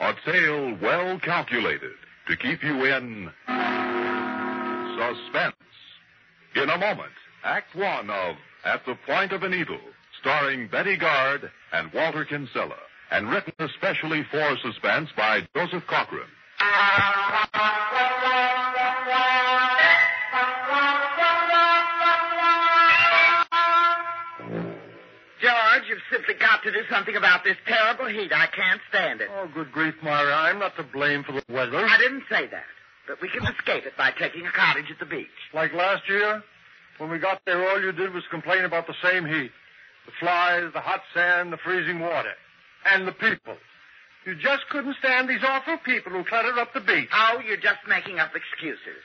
a tale well calculated to keep you in suspense. In a moment, Act One of At the Point of a Needle, starring Betty Garde and Walter Kinsella, and written especially for suspense by Joseph Cochran. Simply got to do something about this terrible heat. I can't stand it. Oh, good grief, Myra. I'm not to blame for the weather. I didn't say that. But we can escape it by taking a cottage at the beach. Like last year, when we got there, all you did was complain about the same heat. The flies, the hot sand, the freezing water. And the people. You just couldn't stand these awful people who cluttered up the beach. Oh, you're just making up excuses.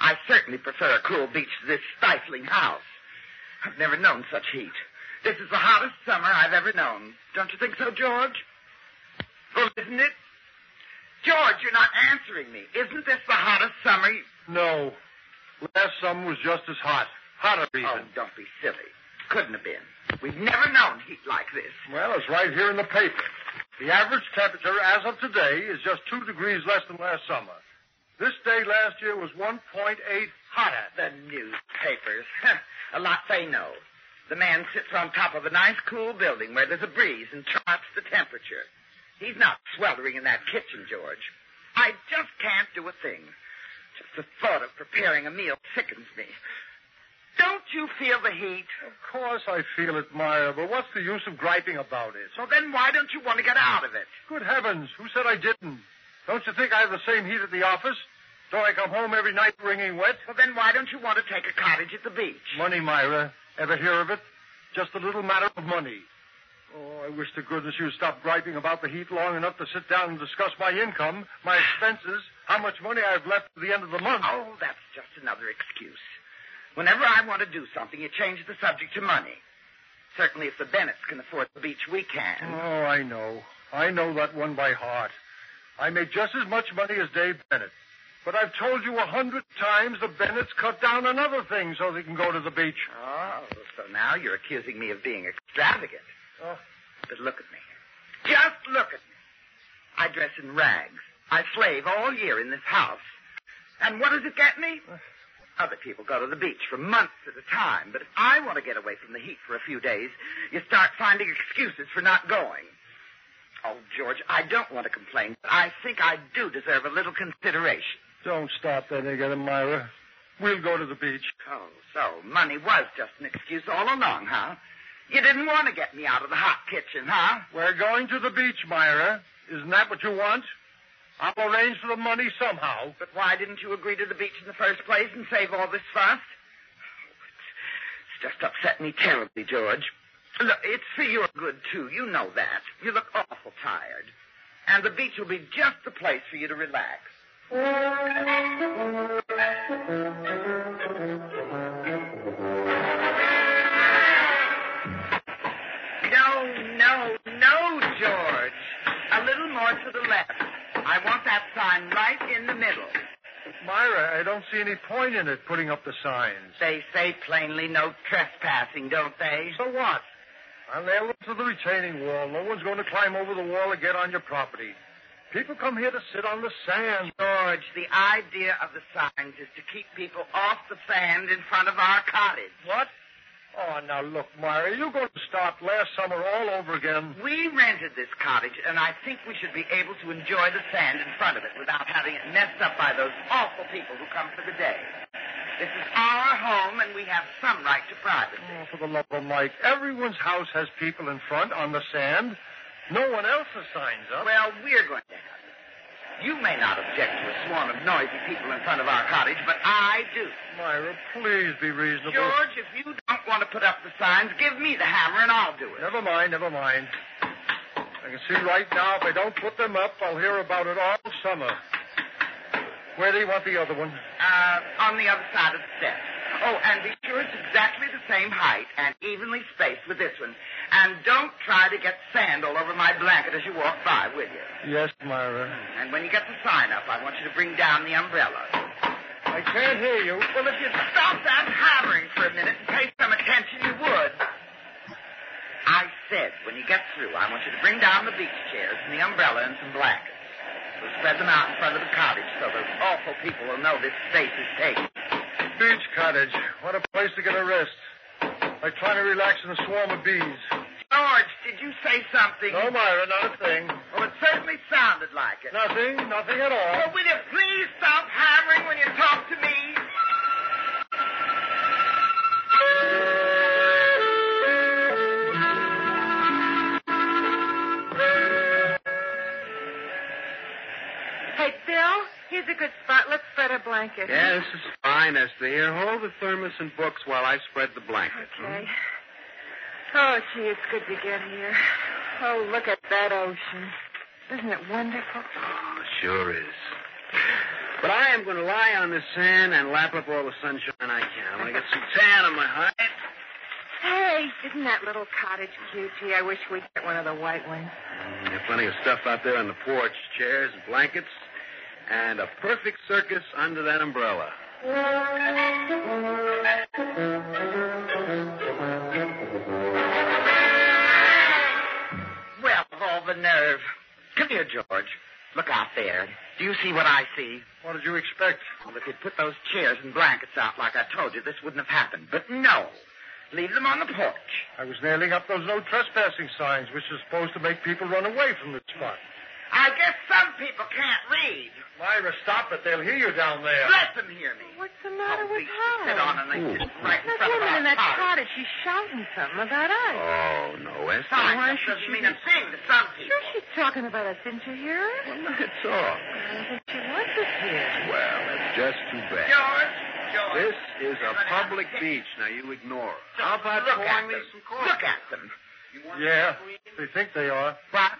I certainly prefer a cool beach to this stifling house. I've never known such heat. This is the hottest summer I've ever known. Don't you think so, George? Well, isn't it? George, you're not answering me. Isn't this the hottest summer? You... No. Last summer was just as hot. Hotter even. Oh, don't be silly. Couldn't have been. We've never known heat like this. Well, it's right here in the paper. The average temperature as of today is just two degrees less than last summer. This day last year was 1.8 hotter. The newspapers. a lot they know. The man sits on top of a nice cool building where there's a breeze and charts the temperature. He's not sweltering in that kitchen, George. I just can't do a thing. Just the thought of preparing a meal sickens me. Don't you feel the heat? Of course I feel it, Myra, but what's the use of griping about it? So then why don't you want to get out of it? Good heavens, who said I didn't? Don't you think I have the same heat at the office? Don't I come home every night wringing wet? Well, then why don't you want to take a cottage at the beach? Money, Myra. Ever hear of it? Just a little matter of money. Oh, I wish to goodness you'd stop griping about the heat long enough to sit down and discuss my income, my expenses, how much money I've left at the end of the month. Oh, that's just another excuse. Whenever I want to do something, you change the subject to money. Certainly, if the Bennetts can afford the beach, we can. Oh, I know. I know that one by heart. I make just as much money as Dave Bennett. But I've told you a hundred times the Bennetts cut down on other things so they can go to the beach. Oh, so now you're accusing me of being extravagant. Oh. But look at me. Just look at me. I dress in rags. I slave all year in this house. And what does it get me? Other people go to the beach for months at a time, but if I want to get away from the heat for a few days, you start finding excuses for not going. Oh, George, I don't want to complain, but I think I do deserve a little consideration. Don't stop that again, Myra. We'll go to the beach. Oh, so money was just an excuse all along, huh? You didn't want to get me out of the hot kitchen, huh? We're going to the beach, Myra. Isn't that what you want? I'll arrange for the money somehow. But why didn't you agree to the beach in the first place and save all this fuss? It's just upset me terribly, George. Look, it's for your good, too. You know that. You look awful tired. And the beach will be just the place for you to relax. No, no, no, George. A little more to the left. I want that sign right in the middle. Myra, I don't see any point in it putting up the signs. They say plainly no trespassing, don't they? So what? I'll nail them to the retaining wall. No one's going to climb over the wall to get on your property. People come here to sit on the sand. George, the idea of the signs is to keep people off the sand in front of our cottage. What? Oh, now look, Myra, you're going to start last summer all over again. We rented this cottage, and I think we should be able to enjoy the sand in front of it without having it messed up by those awful people who come for the day. This is our home, and we have some right to privacy. Oh, for the love of Mike, everyone's house has people in front on the sand. No one else signs up. Well, we're going to have it. You may not object to a swarm of noisy people in front of our cottage, but I do. Myra, please be reasonable. George, if you don't want to put up the signs, give me the hammer and I'll do it. Never mind, never mind. I can see right now if I don't put them up, I'll hear about it all summer. Where do you want the other one? Uh, on the other side of the steps. Oh, and be sure it's exactly the same height and evenly spaced with this one. And don't try to get sand all over my blanket as you walk by, will you? Yes, Myra. And when you get the sign up, I want you to bring down the umbrella. I can't hear you. Well, if you'd stop that hammering for a minute and pay some attention, you would. I said, when you get through, I want you to bring down the beach chairs and the umbrella and some blankets. We'll spread them out in front of the cottage so those awful people will know this space is taken. Beach cottage. What a place to get a rest. Like trying to relax in a swarm of bees. George, did you say something? No, Myra, not a thing. Well, it certainly sounded like it. Nothing, nothing at all. Well, will you please stop hammering when you talk to me? Hey, Bill, here's a good spot. Let's spread a blanket. Yeah, this is fine, Esther. Here, hold the thermos and books while I spread the blanket. Okay. Oh, gee, it's good to get here. Oh, look at that ocean. Isn't it wonderful? Oh, sure is. But I am going to lie on this sand and lap up all the sunshine I can. I want to get some tan on my hide. Hey, isn't that little cottage cute? Gee, I wish we'd get one of the white ones. Mm, There's plenty of stuff out there on the porch chairs and blankets, and a perfect circus under that umbrella. Well, of all the nerve. Come here, George. Look out there. Do you see what I see? What did you expect? Well, if you'd put those chairs and blankets out like I told you, this wouldn't have happened. But no. Leave them on the porch. I was nailing up those no trespassing signs, which are supposed to make people run away from the spot. I guess some people can't read. Myra, stop it. They'll hear you down there. Let them hear me. What's the matter Oh, with beach to sit her? on and they sit right in front of woman our in that cottage. cottage, she's shouting something about us. Oh, no, Esther. Fine, Why that should doesn't she mean be... a thing to some people. Sure, she's talking about us. Didn't you hear her? Well, let her talk. I think she wants us here. Well, that's just too bad. George, George. This is a You're gonna have public beach. Now, you ignore her. Just How about look at pouring me them. some coffee? Look at them. Yeah, they think they are. What?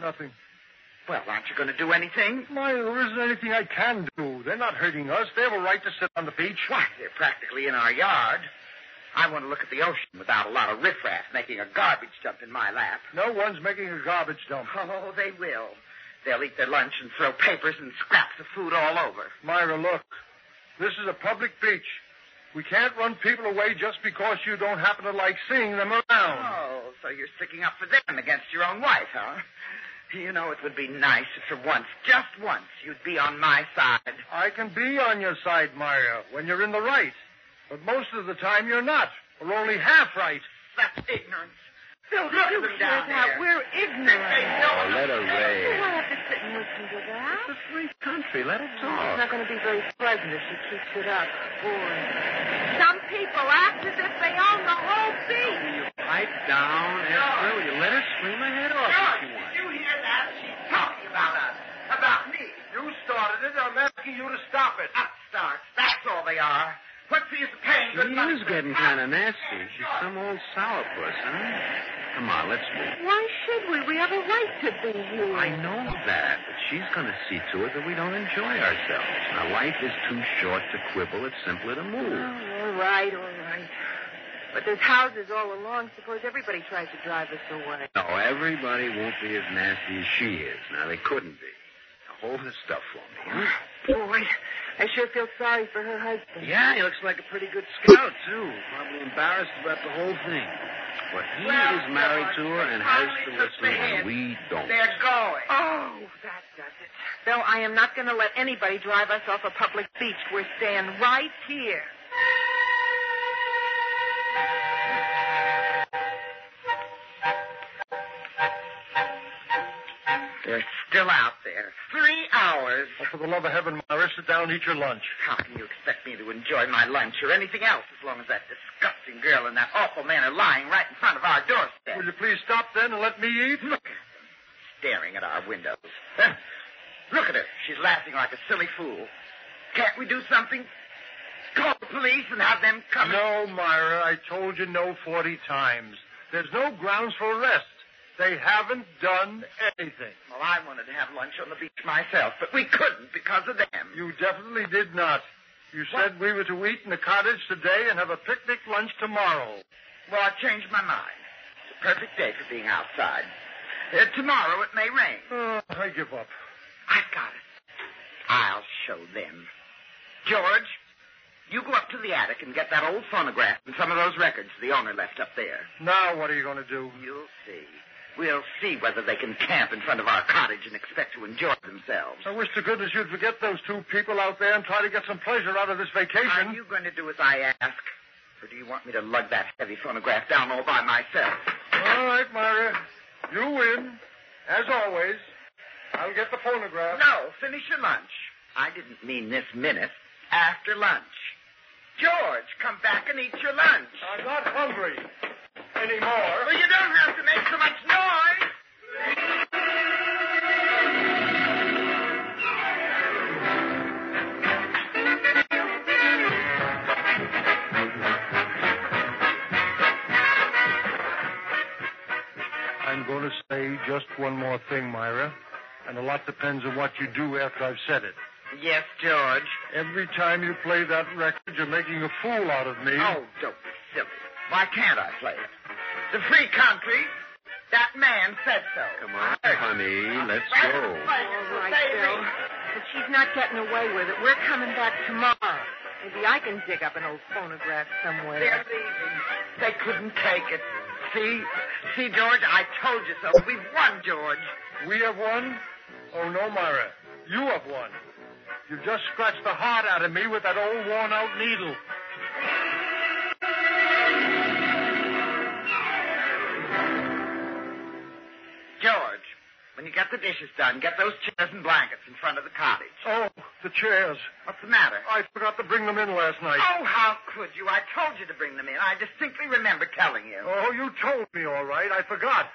Nothing. Well, aren't you going to do anything? Myra, there isn't anything I can do. They're not hurting us. They have a right to sit on the beach. Why, they're practically in our yard. I want to look at the ocean without a lot of riffraff making a garbage dump in my lap. No one's making a garbage dump. Oh, they will. They'll eat their lunch and throw papers and scraps of food all over. Myra, look. This is a public beach. We can't run people away just because you don't happen to like seeing them around. Oh, so you're sticking up for them against your own wife, huh? You know, it would be nice if for once, just once, you'd be on my side. I can be on your side, Myra, when you're in the right. But most of the time you're not, or only half right. That's ignorance. Look at You them hear down that? there. We're ignorant. know Oh, let her You rave. won't have to sit and listen to that. It's a free country. Let her talk. It's not going to be very pleasant if she keeps it up. Boy. Some people act as if they own the whole beach. Will you pipe down, Esther? Will you let her scream her head off if George, she did wants? you hear that? She's talking about us. About me. You started it. I'm asking you to stop it. Upstarts. That's all they are. What's the use of paying She good money is getting kind of nasty. She's some old sourpuss, huh? Come on, let's move. Why should we? We have a right to be here. I know that, but she's going to see to it that we don't enjoy ourselves. Now, life is too short to quibble. It's simpler to Oh, move. all right, all right. But there's houses all along. Suppose everybody tries to drive us away. No, everybody won't be as nasty as she is. Now, they couldn't be hold the stuff for me. Boy, I sure feel sorry for her husband. Yeah, he looks like a pretty good scout, too. Probably embarrassed about the whole thing. But he well, is married George, to her and has to listen, and we don't. They're going. Oh, that does it. Though I am not going to let anybody drive us off a public beach. We're staying right here. Yes still out there. Three hours. Oh, for the love of heaven, Myra, sit down and eat your lunch. How can you expect me to enjoy my lunch or anything else as long as that disgusting girl and that awful man are lying right in front of our doorstep? Will you please stop then and let me eat? Look at them, staring at our windows. Look at her. She's laughing like a silly fool. Can't we do something? Call the police and have them come. No, Myra, I told you no 40 times. There's no grounds for arrest. They haven't done anything. Well, I wanted to have lunch on the beach myself, but we couldn't because of them. You definitely did not. You said we were to eat in the cottage today and have a picnic lunch tomorrow. Well, I changed my mind. It's a perfect day for being outside. Uh, tomorrow it may rain. Oh, I give up. I've got it. I'll show them. George, you go up to the attic and get that old phonograph and some of those records the owner left up there. Now what are you going to do? You'll see. We'll see whether they can camp in front of our cottage and expect to enjoy themselves. I wish to goodness you'd forget those two people out there and try to get some pleasure out of this vacation. Are you going to do as I ask? Or do you want me to lug that heavy phonograph down all by myself? All right, Myra. You win. As always. I'll get the phonograph. No, finish your lunch. I didn't mean this minute. After lunch. George, come back and eat your lunch. I'm not hungry anymore. Well, you don't have to make so much noise. I'm going to say just one more thing, Myra. And a lot depends on what you do after I've said it. Yes, George. Every time you play that record, you're making a fool out of me. Oh, don't be silly. Why can't I play it? The free country. That man said so. Come on, honey. Let's go. All right, say Bill. me. But she's not getting away with it. We're coming back tomorrow. Maybe I can dig up an old phonograph somewhere. They're leaving. They couldn't take it. See? See, George, I told you so. We've won, George. We have won? Oh, no, Myra. You have won. You just scratched the heart out of me with that old worn out needle. George, when you get the dishes done, get those chairs and blankets in front of the cottage. Oh, the chairs. What's the matter? I forgot to bring them in last night. Oh, how could you? I told you to bring them in. I distinctly remember telling you. Oh, you told me all right. I forgot.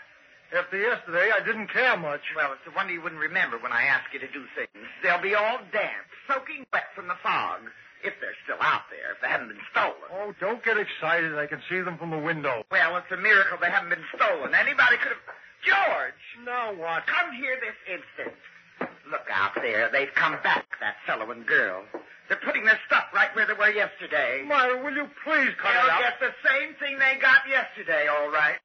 After yesterday, I didn't care much. Well, it's a wonder you wouldn't remember when I ask you to do things. They'll be all damp, soaking wet from the fog. If they're still out there, if they haven't been stolen. Oh, don't get excited. I can see them from the window. Well, it's a miracle they haven't been stolen. Anybody could have. George! Now what? Come here this instant. Look out there. They've come back, that fellow and girl. They're putting their stuff right where they were yesterday. Myra, will you please cut They'll it out? get the same thing they got yesterday, all right.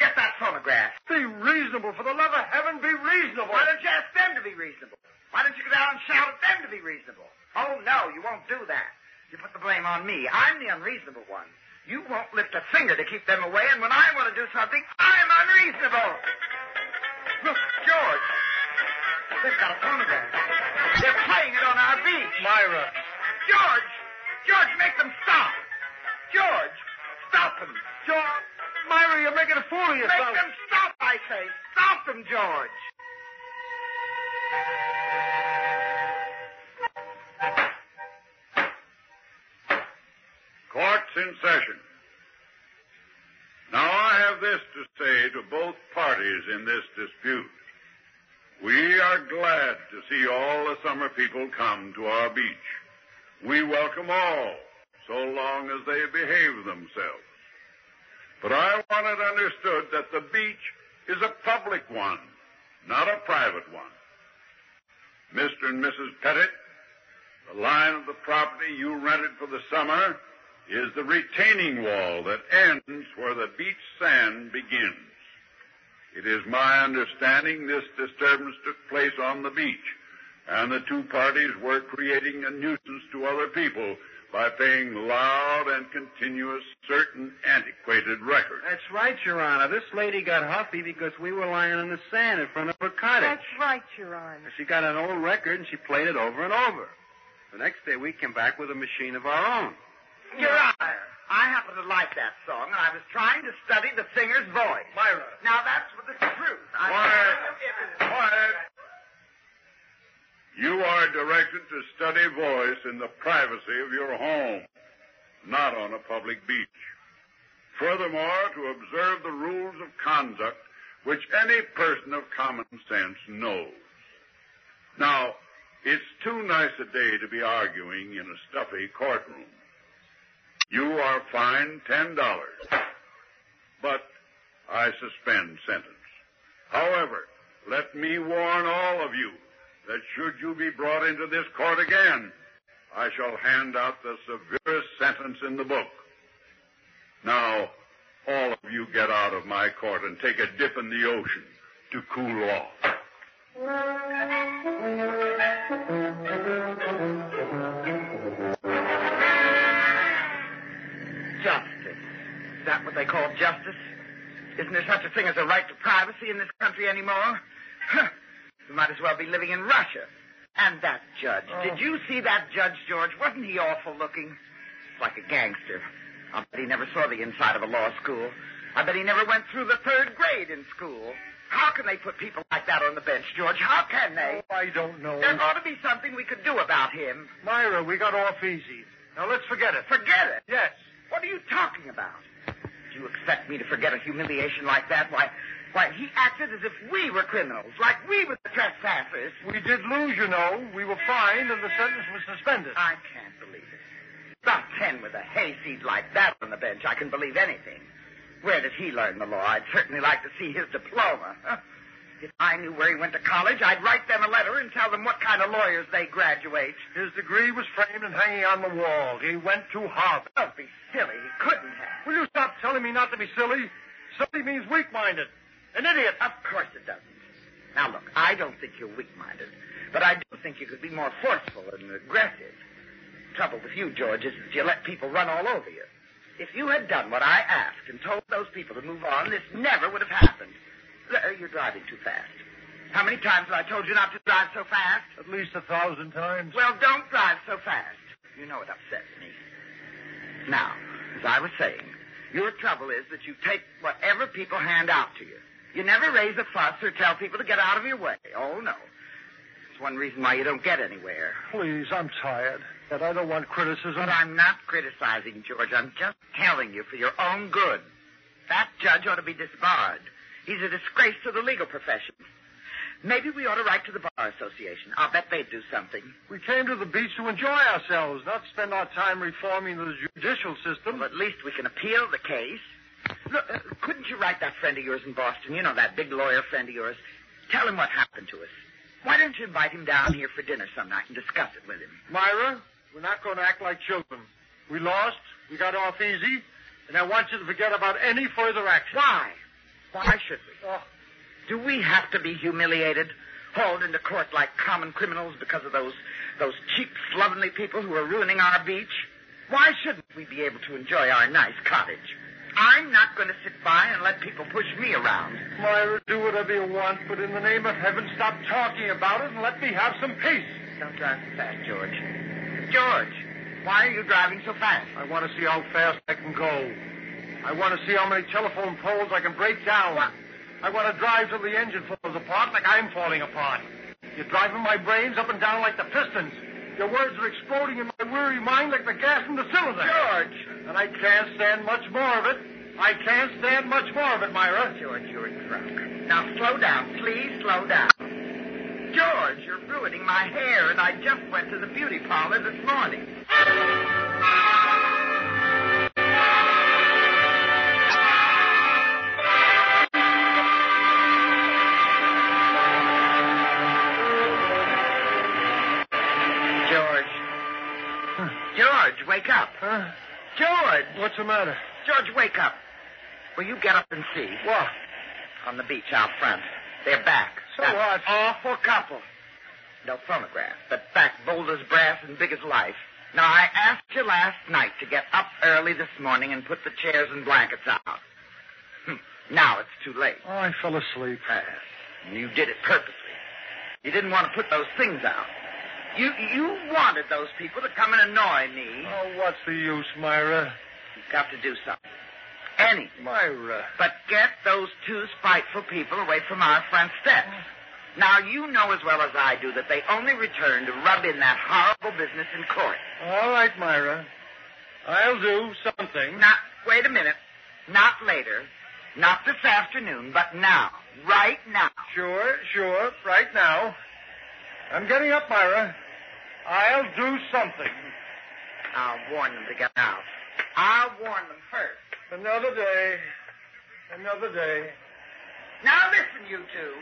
Get that phonograph. Be reasonable. For the love of heaven, be reasonable. Why don't you ask them to be reasonable? Why don't you go down and shout at them to be reasonable? Oh, no, you won't do that. You put the blame on me. I'm the unreasonable one. You won't lift a finger to keep them away, and when I want to do something, I'm unreasonable. Look, George. They've got a phonograph. They're playing it on our beach. Myra. George! George, make them stop! George! Stop them! George. Myra, you're making a fool of yourself. Make them stop, I say! Stop them, George! Court's in session. Now I have this to say to both parties in this dispute. We are glad to see all the summer people come to our beach. We welcome all, so long as they behave themselves. But I want it understood that the beach is a public one, not a private one. Mr. and Mrs. Pettit, the line of the property you rented for the summer is the retaining wall that ends where the beach sand begins. It is my understanding this disturbance took place on the beach, and the two parties were creating a nuisance to other people by playing loud and continuous certain antiquated records. That's right, Your Honor. This lady got huffy because we were lying in the sand in front of her cottage. That's right, Your Honor. She got an old record and she played it over and over. The next day we came back with a machine of our own. Your Honor, I happen to like that song, and I was trying to study the singer's voice. Myra. Now, that's the truth. I Quiet. Quiet. You are directed to study voice in the privacy of your home, not on a public beach. Furthermore, to observe the rules of conduct which any person of common sense knows. Now, it's too nice a day to be arguing in a stuffy courtroom. You are fined ten dollars, but I suspend sentence. However, let me warn all of you that should you be brought into this court again, I shall hand out the severest sentence in the book. Now, all of you get out of my court and take a dip in the ocean to cool off. Is that what they call justice? Isn't there such a thing as a right to privacy in this country anymore? Huh. We might as well be living in Russia. And that judge. Oh. Did you see that judge, George? Wasn't he awful looking? Like a gangster. I bet he never saw the inside of a law school. I bet he never went through the third grade in school. How can they put people like that on the bench, George? How can they? Oh, I don't know. There ought to be something we could do about him. Myra, we got off easy. Now let's forget it. Forget it. Yes. What are you talking about? You expect me to forget a humiliation like that? Why, why, he acted as if we were criminals, like we were the trespassers. We did lose, you know. We were fined and the sentence was suspended. I can't believe it. About ten with a hayseed like that on the bench, I can believe anything. Where did he learn the law? I'd certainly like to see his diploma. If I knew where he went to college, I'd write them a letter and tell them what kind of lawyers they graduate. His degree was framed and hanging on the wall. He went to Harvard. Don't be silly. He couldn't have. Will you stop telling me not to be silly? Silly means weak-minded. An idiot. Of course it doesn't. Now look, I don't think you're weak-minded, but I do think you could be more forceful and aggressive. The Trouble with you, George, is that you let people run all over you. If you had done what I asked and told those people to move on, this never would have happened. You're driving too fast. How many times have I told you not to drive so fast? At least a thousand times. Well, don't drive so fast. You know it upsets me. Now, as I was saying, your trouble is that you take whatever people hand out to you. You never raise a fuss or tell people to get out of your way. Oh, no. It's one reason why you don't get anywhere. Please, I'm tired. But I don't want criticism. But I'm not criticizing, George. I'm just telling you for your own good. That judge ought to be disbarred. He's a disgrace to the legal profession. Maybe we ought to write to the Bar Association. I'll bet they'd do something. We came to the beach to enjoy ourselves, not spend our time reforming the judicial system. Well, at least we can appeal the case. Look, uh, couldn't you write that friend of yours in Boston? You know, that big lawyer friend of yours. Tell him what happened to us. Why don't you invite him down here for dinner some night and discuss it with him? Myra, we're not going to act like children. We lost, we got off easy, and I want you to forget about any further action. Why? Why should we? Oh, Do we have to be humiliated, hauled into court like common criminals because of those those cheap, slovenly people who are ruining our beach? Why shouldn't we be able to enjoy our nice cottage? I'm not going to sit by and let people push me around. Myra, do whatever you want, but in the name of heaven, stop talking about it and let me have some peace. Don't drive so fast, George. George, why are you driving so fast? I want to see how fast I can go. I want to see how many telephone poles I can break down. What? I want to drive till the engine falls apart like I'm falling apart. You're driving my brains up and down like the pistons. Your words are exploding in my weary mind like the gas in the cylinder. George! And I can't stand much more of it. I can't stand much more of it, Myra. George, you're drunk. Now slow down. Please slow down. George, you're ruining my hair, and I just went to the beauty parlor this morning. Huh? George! What's the matter? George, wake up. Will you get up and see? What? On the beach out front. They're back. So That what? Awful couple. No phonograph, but back bold as brass and big as life. Now, I asked you last night to get up early this morning and put the chairs and blankets out. Hmm. Now it's too late. Oh, I fell asleep. Uh, and you did it purposely. You didn't want to put those things out. You you wanted those people to come and annoy me. Oh, what's the use, Myra? You've got to do something. Anything. Myra. But get those two spiteful people away from our front steps. Now, you know as well as I do that they only return to rub in that horrible business in court. All right, Myra. I'll do something. Now, wait a minute. Not later. Not this afternoon, but now. Right now. Sure, sure. Right now. I'm getting up, Myra. I'll do something. I'll warn them to get out. I'll warn them first. Another day. Another day. Now listen, you two.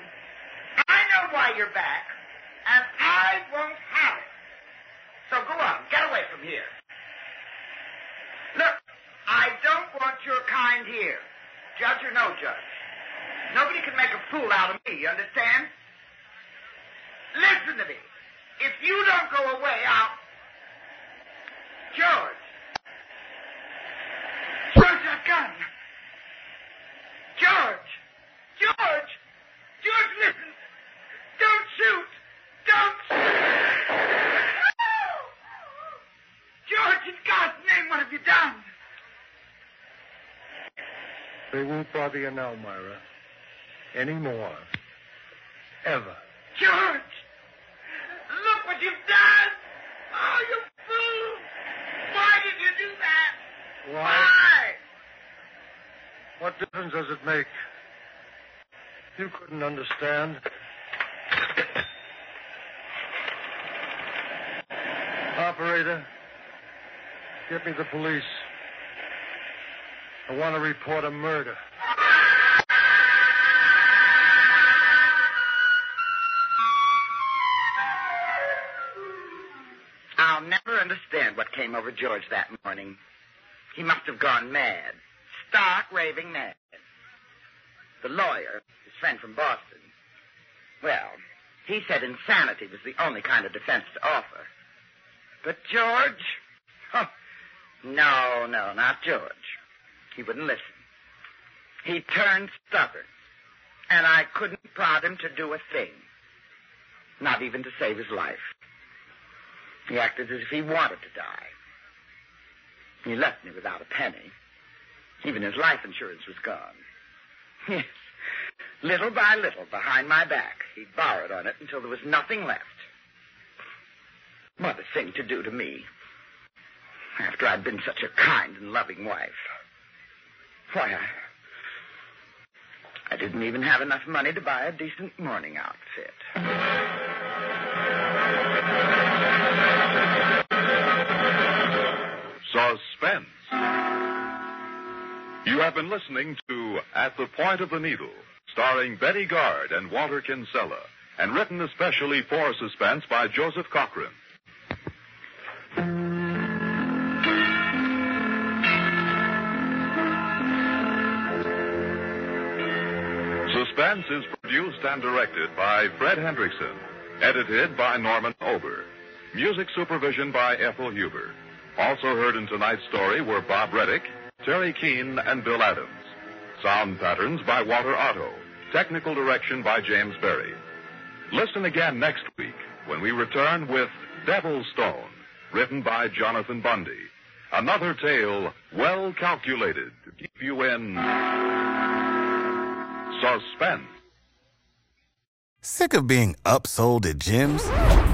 I know why you're back, and I won't have it. So go on, get away from here. Look, I don't want your kind here, judge or no judge. Nobody can make a fool out of me, you understand? Listen to me. If you don't go away, I'll... George. George, that gun. George. George. George, listen. Don't shoot. Don't shoot. George, in God's name, what have you done? They won't bother you now, Myra. Any more. Ever. George! You've done! Oh, you fool! Why did you do that? Why? What difference does it make? You couldn't understand. Operator, get me the police. I want to report a murder. What came over George that morning. He must have gone mad. Stark raving mad. The lawyer, his friend from Boston, well, he said insanity was the only kind of defense to offer. But George? Huh. No, no, not George. He wouldn't listen. He turned stubborn, and I couldn't prod him to do a thing. Not even to save his life. He acted as if he wanted to die. He left me without a penny. Even his life insurance was gone. Yes. Little by little, behind my back, he borrowed on it until there was nothing left. What a thing to do to me. After I'd been such a kind and loving wife. Why, I. I didn't even have enough money to buy a decent mourning outfit. Suspense. You have been listening to At the Point of the Needle, starring Betty Garde and Walter Kinsella, and written especially for Suspense by Joseph Cochran. Suspense is produced and directed by Fred Hendrickson. Edited by Norman Ober. Music supervision by Ethel Huber. Also heard in tonight's story were Bob Readick, Terry Keane, and Bill Adams. Sound patterns by Walter Otto. Technical direction by James Berry. Listen again next week when we return with Devil's Stone, written by Jonathan Bundy. Another tale well calculated to keep you in suspense. Sick of being upsold at gyms?